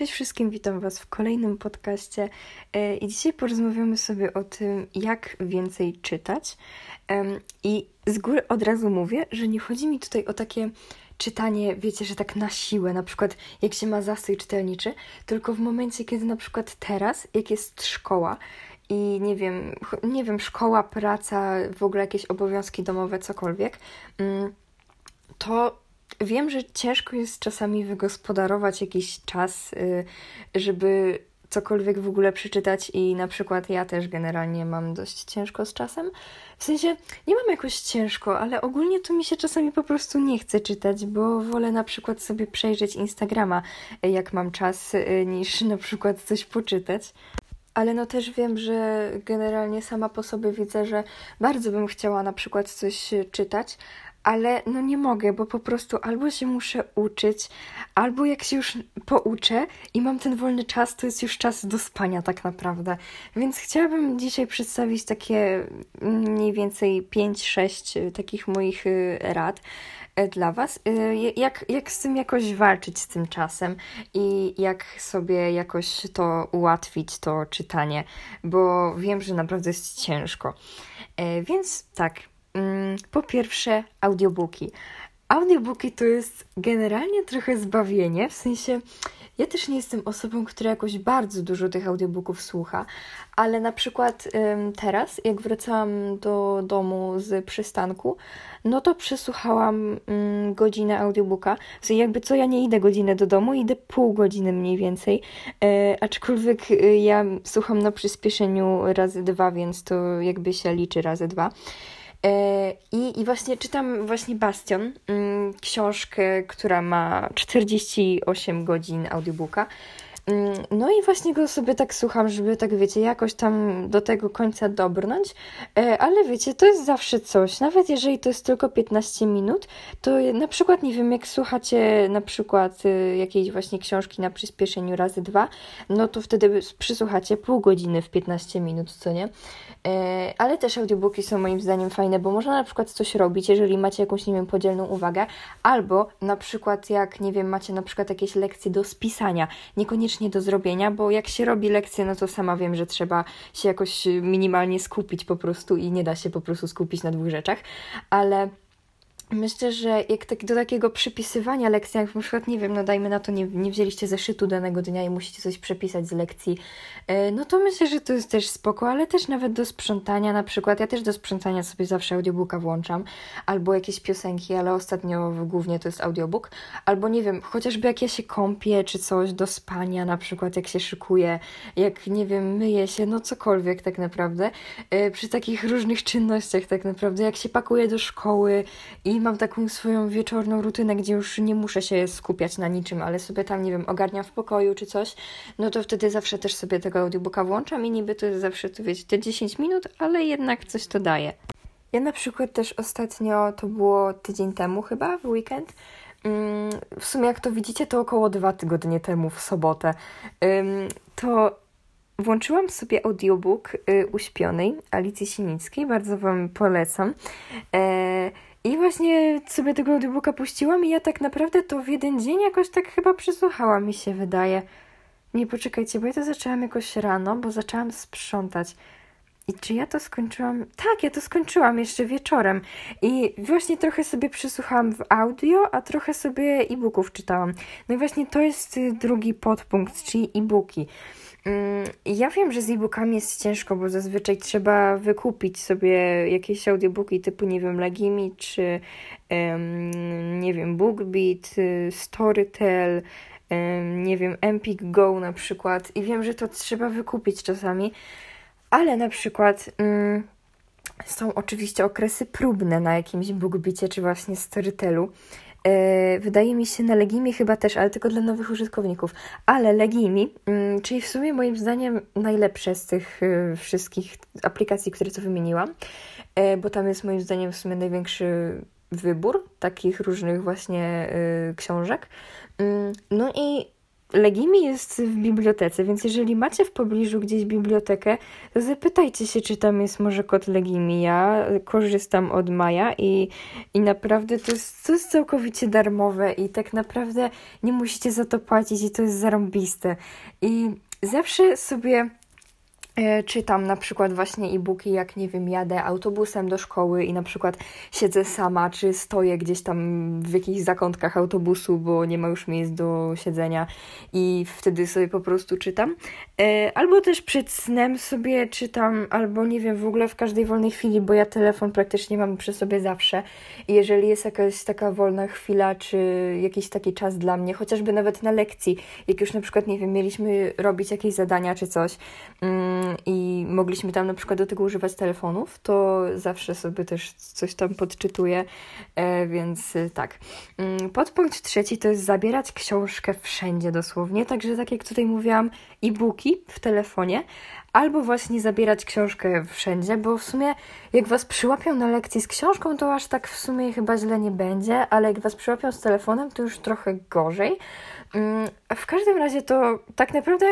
Cześć wszystkim, witam Was w kolejnym podcaście e, i dzisiaj porozmawiamy sobie o tym, jak więcej czytać. I z góry od razu mówię, że nie chodzi mi tutaj o takie czytanie, wiecie, że tak na siłę, na przykład jak się ma zastój czytelniczy, tylko w momencie, kiedy na przykład teraz, jak jest szkoła i nie wiem, nie wiem, szkoła, praca, w ogóle jakieś obowiązki domowe, cokolwiek, mm, to Wiem, że ciężko jest czasami wygospodarować jakiś czas, y, żeby cokolwiek w ogóle przeczytać i na przykład ja też generalnie mam dość ciężko z czasem. W sensie nie mam jakoś ciężko, ale ogólnie to mi się czasami po prostu nie chce czytać, bo wolę na przykład sobie przejrzeć Instagrama, jak mam czas, y, niż na przykład coś poczytać. Ale no też wiem, że generalnie sama po sobie widzę, że bardzo bym chciała na przykład coś czytać, ale no nie mogę, bo po prostu albo się muszę uczyć, albo jak się już pouczę i mam ten wolny czas, to jest już czas do spania tak naprawdę. Więc chciałabym dzisiaj przedstawić takie mniej więcej 5-6 takich moich y, rad e, dla Was, y, jak, jak z tym jakoś walczyć z tym czasem i jak sobie jakoś to ułatwić, to czytanie, bo wiem, że naprawdę jest ciężko. Więc tak, Mm, po pierwsze, audiobooki. Audiobooki to jest generalnie trochę zbawienie, w sensie ja też nie jestem osobą, która jakoś bardzo dużo tych audiobooków słucha, ale na przykład teraz, jak wracałam do domu z przystanku, no to przesłuchałam ym, godzinę audiobooka. W sensie jakby co, ja nie idę godzinę do domu, idę pół godziny mniej więcej, e, aczkolwiek y, ja słucham na przyspieszeniu razy dwa, więc to jakby się liczy razy dwa. E, I, I właśnie czytam właśnie Bastion, mm, książkę, która ma 48 godzin audiobooka. Mm, no i właśnie go sobie tak słucham, żeby tak wiecie, jakoś tam do tego końca dobrnąć, e, ale wiecie, to jest zawsze coś, nawet jeżeli to jest tylko 15 minut, to na przykład, nie wiem, jak słuchacie na przykład y, jakiejś właśnie książki na przyspieszeniu razy dwa, no to wtedy przysłuchacie pół godziny w 15 minut, co nie? E, ale też audiobooki są moim zdaniem fajne, bo można na przykład coś robić, jeżeli macie jakąś, nie wiem, podzielną uwagę, albo na przykład jak, nie wiem, macie na przykład jakieś lekcje do spisania, niekoniecznie do zrobienia, bo jak się robi lekcje, no to sama wiem, że trzeba się jakoś minimalnie skupić po prostu i nie da się po prostu skupić na dwóch rzeczach, ale Myślę, że jak tak, do takiego przypisywania lekcji, jak na przykład, nie wiem, no dajmy na to, nie, nie wzięliście zeszytu danego dnia i musicie coś przepisać z lekcji, e, no to myślę, że to jest też spoko, ale też nawet do sprzątania na przykład, ja też do sprzątania sobie zawsze audiobooka włączam, albo jakieś piosenki, ale ostatnio głównie to jest audiobook, albo nie wiem, chociażby jak ja się kąpię, czy coś do spania na przykład, jak się szykuję, jak, nie wiem, myję się, no cokolwiek tak naprawdę, e, przy takich różnych czynnościach tak naprawdę, jak się pakuję do szkoły i mam taką swoją wieczorną rutynę, gdzie już nie muszę się skupiać na niczym, ale sobie tam, nie wiem, ogarniam w pokoju czy coś, no to wtedy zawsze też sobie tego audiobooka włączam i niby to jest zawsze, to wiecie, te 10 minut, ale jednak coś to daje. Ja na przykład też ostatnio, to było tydzień temu chyba, w weekend, mm, w sumie jak to widzicie, to około dwa tygodnie temu, w sobotę, to włączyłam sobie audiobook y, Uśpionej Alicji Sinickiej, bardzo Wam polecam. I właśnie sobie tego audiobooka puściłam i ja tak naprawdę to w jeden dzień jakoś tak chyba przesłuchałam, mi się wydaje. Nie, poczekajcie, bo ja to zaczęłam jakoś rano, bo zaczęłam sprzątać. I czy ja to skończyłam? Tak, ja to skończyłam jeszcze wieczorem. I właśnie trochę sobie przesłuchałam w audio, a trochę sobie e-booków czytałam. No i właśnie to jest y, drugi podpunkt, czyli e-booki. Mm, ja wiem, że z e-bookami jest ciężko, bo zazwyczaj trzeba wykupić sobie jakieś audiobooki typu, nie wiem, Legimi czy, um, nie wiem, BookBeat, y, Storytel, um, nie wiem, Empik Go na przykład. I wiem, że to trzeba wykupić czasami, ale na przykład. Um, są oczywiście okresy próbne na jakimś BookBeatie czy właśnie Storytelu. E, wydaje mi się na Legimi chyba też, ale tylko dla nowych użytkowników. Ale Legimi, mm, czyli w sumie moim zdaniem najlepsze z tych e, wszystkich aplikacji, które co wymieniłam, e, bo tam jest moim zdaniem w sumie największy wybór takich różnych właśnie książek. Mm, no i Legimi jest w bibliotece, więc jeżeli macie w pobliżu gdzieś bibliotekę, to zapytajcie się, czy tam jest może kod Legimi. Ja korzystam od maja i, i naprawdę to jest, to jest całkowicie darmowe i tak naprawdę nie musicie za to płacić i to jest zarąbiste. I zawsze sobie czytam na przykład właśnie e-booki, jak nie wiem, jadę autobusem do szkoły i na przykład siedzę sama, czy stoję gdzieś tam w jakichś zakątkach autobusu, bo nie ma już miejsc do siedzenia i wtedy sobie po prostu czytam. E, albo też przed snem sobie czytam, albo nie wiem, w ogóle w każdej wolnej chwili, bo ja telefon praktycznie mam przy sobie zawsze. I jeżeli jest jakaś taka wolna chwila, czy jakiś taki czas dla mnie, chociażby nawet na lekcji, jak już na przykład, nie wiem, mieliśmy robić jakieś zadania czy coś, mm, i mogliśmy tam na przykład do tego używać telefonów, to zawsze sobie też coś tam podczytuję, e, więc e, tak. Mm, podpunkt trzeci to jest zabierać książkę wszędzie dosłownie, także tak jak tutaj mówiłam, e-booki w telefonie, albo właśnie zabierać książkę wszędzie, bo w sumie jak was przyłapią na lekcji z książką, to aż tak w sumie chyba źle nie będzie, ale jak was przyłapią z telefonem, to już trochę gorzej. Mm, w każdym razie to tak naprawdę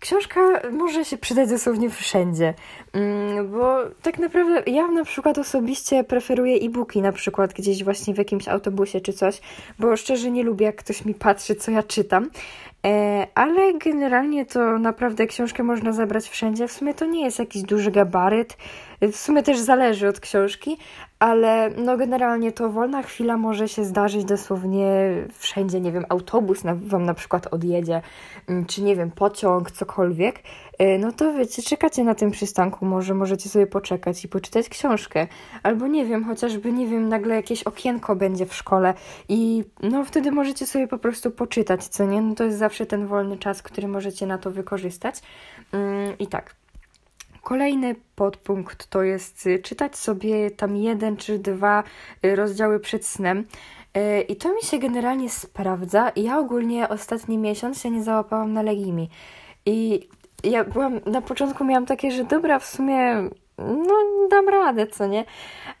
książka może się przydać dosłownie wszędzie, mm, bo tak naprawdę ja na przykład osobiście preferuję e-booki, na przykład gdzieś właśnie w jakimś autobusie czy coś, bo szczerze nie lubię jak ktoś mi patrzy, co ja czytam, e, ale generalnie to naprawdę książkę można zabrać wszędzie. W sumie to nie jest jakiś duży gabaryt, w sumie też zależy od książki, ale no generalnie to wolna chwila może się zdarzyć dosłownie wszędzie, nie wiem, autobus wam na przykład odjedzie, mm, czy nie wiem, pociąg, cokolwiek, y, no to wiecie, czekacie na tym przystanku, może możecie sobie poczekać i poczytać książkę, albo nie wiem, chociażby, nie wiem, nagle jakieś okienko będzie w szkole i no wtedy możecie sobie po prostu poczytać, co nie? No to jest zawsze ten wolny czas, który możecie na to wykorzystać. Mm, I tak. Kolejny podpunkt to jest y, czytać sobie tam jeden czy dwa y, rozdziały przed snem. Y, I to mi się generalnie sprawdza. Ja ogólnie ostatni miesiąc się nie załapałam na legimi. I ja byłam, na początku miałam takie, że dobra, w sumie no dam radę, co nie?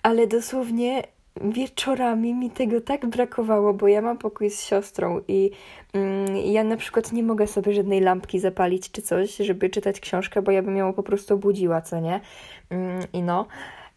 Ale dosłownie wieczorami mi tego tak brakowało, bo ja mam pokój z siostrą i mm, ja na przykład nie mogę sobie żadnej lampki zapalić czy coś, żeby czytać książkę, bo ja bym ją po prostu obudziła, co nie? Mm, I no.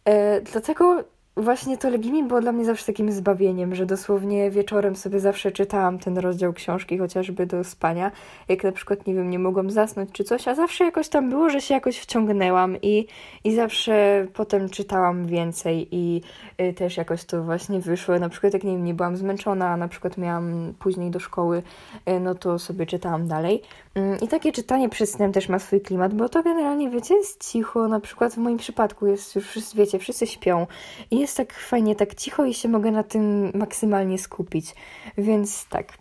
E, dlatego Właśnie to Legimi było dla mnie zawsze takim zbawieniem, że dosłownie wieczorem sobie zawsze czytałam ten rozdział książki, chociażby do spania, jak na przykład, nie wiem, nie mogłam zasnąć czy coś, a zawsze jakoś tam było, że się jakoś wciągnęłam i, i zawsze potem czytałam więcej i y, też jakoś to właśnie wyszło. Na przykład jak, nie wiem, nie byłam zmęczona, a na przykład miałam później do szkoły, y, no to sobie czytałam dalej. Y, I takie czytanie przed snem też ma swój klimat, bo to generalnie, wiecie, jest cicho, na przykład w moim przypadku jest już, wiecie, wszyscy śpią i jest tak fajnie, tak cicho i się mogę na tym maksymalnie skupić. Więc tak.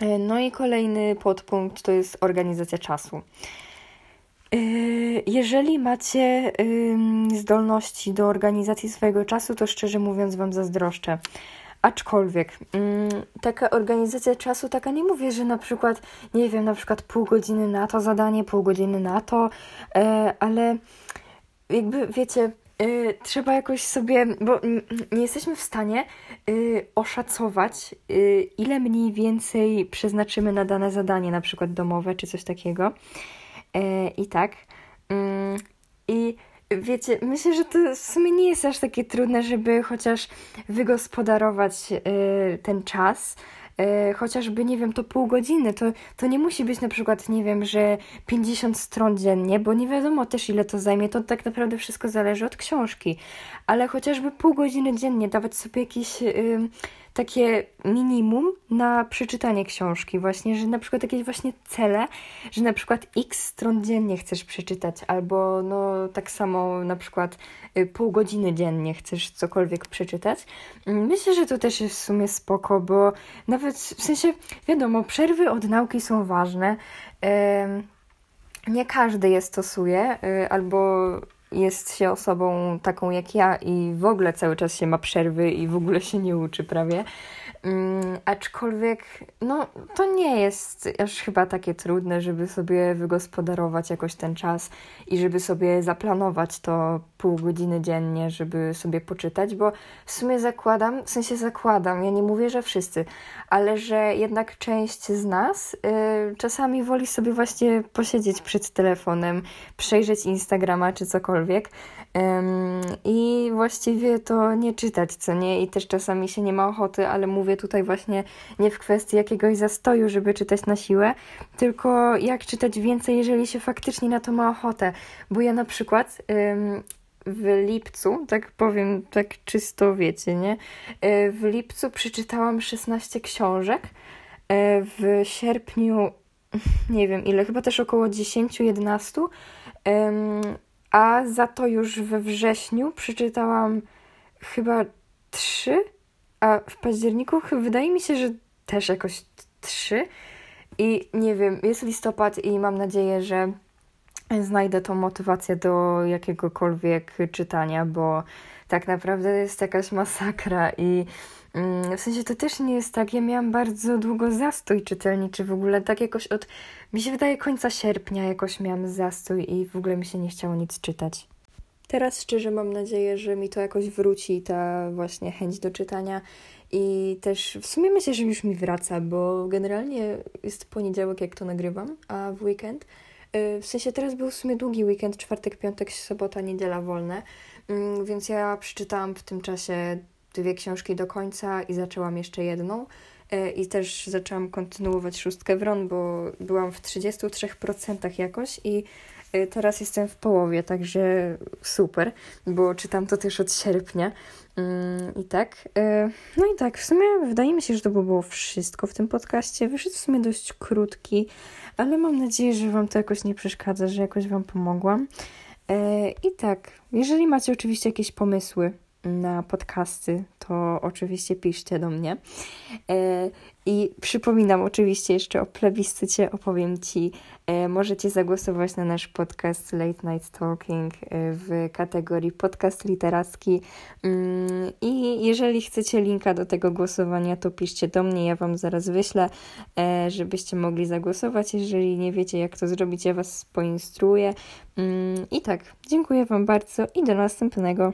E, no i kolejny podpunkt to jest organizacja czasu. E, jeżeli macie zdolności do organizacji swojego czasu, to szczerze mówiąc Wam zazdroszczę. Aczkolwiek taka organizacja czasu, taka nie mówię, że na przykład, nie wiem, na przykład pół godziny na to zadanie, pół godziny na to, e, ale jakby wiecie, y, trzeba jakoś sobie, bo nie jesteśmy w stanie y, oszacować, y, ile mniej więcej przeznaczymy na dane zadanie, na przykład domowe czy coś takiego. I tak. Mm, I wiecie, myślę, że to w sumie nie jest aż takie trudne, żeby chociaż wygospodarować ten czas e, chociażby, nie wiem, to pół godziny, to, to nie musi być na przykład, nie wiem, że 50 stron dziennie, bo nie wiadomo też ile to zajmie, to tak naprawdę wszystko zależy od książki, ale chociażby pół godziny dziennie dawać sobie jakieś... Y, takie minimum na przeczytanie książki, właśnie, że na przykład jakieś właśnie cele, że na przykład x stron dziennie chcesz przeczytać, albo no tak samo na przykład y, pół godziny dziennie chcesz cokolwiek przeczytać. Myślę, że to też jest w sumie spoko, bo nawet w sensie, wiadomo, przerwy od nauki są ważne. Nie każdy je stosuje, y, albo jest się osobą taką jak ja i w ogóle cały czas się ma przerwy i w ogóle się nie uczy prawie. Um, aczkolwiek, no, to nie jest aż chyba takie trudne, żeby sobie wygospodarować jakoś ten czas i żeby sobie zaplanować to pół godziny dziennie, żeby sobie poczytać, bo w sumie zakładam, w sensie zakładam, ja nie mówię, że wszyscy, ale że jednak część z nas y, czasami woli sobie właśnie posiedzieć przed telefonem, przejrzeć Instagrama czy cokolwiek, i właściwie to nie czytać, co nie? I też czasami się nie ma ochoty, ale mówię tutaj właśnie nie w kwestii jakiegoś zastoju, żeby czytać na siłę, tylko jak czytać więcej, jeżeli się faktycznie na to ma ochotę. Bo ja na przykład w lipcu, tak powiem, tak czysto wiecie, nie? E, w lipcu przeczytałam 16 książek, e, w sierpniu nie wiem ile, chyba też około 10-11 a za to już we wrześniu przeczytałam chyba trzy, a w październiku wydaje mi się, że też jakoś trzy. I nie wiem, jest listopad i mam nadzieję, że znajdę tą motywację do jakiegokolwiek czytania, bo tak naprawdę jest jakaś masakra i Mm, w sensie to też nie jest tak. Ja miałam bardzo długo zastój czytelniczy w ogóle, tak jakoś od, mi się wydaje, końca sierpnia jakoś miałam zastój i w ogóle mi się nie chciało nic czytać. Teraz szczerze mam nadzieję, że mi to jakoś wróci, ta właśnie chęć do czytania i też w sumie myślę, że już mi wraca, bo generalnie jest poniedziałek, jak to nagrywam, a w weekend, w sensie teraz był w sumie długi weekend, czwartek, piątek, sobota, niedziela wolne, mm, więc ja przeczytałam w tym czasie dwie książki do końca i zaczęłam jeszcze jedną. E, I też zaczęłam kontynuować szóstkę wron, bo byłam w 33% jakoś i teraz jestem w połowie, także super, bo czytam to też od sierpnia. Mm, I tak. E, no i tak, w sumie wydaje mi się, że to było wszystko w tym podcaście. Wyszedł w sumie dość krótki, ale mam nadzieję, że Wam to jakoś nie przeszkadza, że jakoś Wam pomogłam. I tak, jeżeli macie oczywiście jakieś pomysły na podcasty, to oczywiście piszcie do mnie. E, I przypominam oczywiście jeszcze o plebiscycie, opowiem Ci, e, możecie zagłosować na nasz podcast Late Night Talking e, w kategorii podcast literacki mm, i jeżeli chcecie linka do tego głosowania, to piszcie do mnie, ja Wam zaraz wyślę, żebyście mogli zagłosować. Jeżeli nie wiecie jak to zrobić, ja Was poinstruuję. Mm, I tak, dziękuję Wam bardzo i do następnego.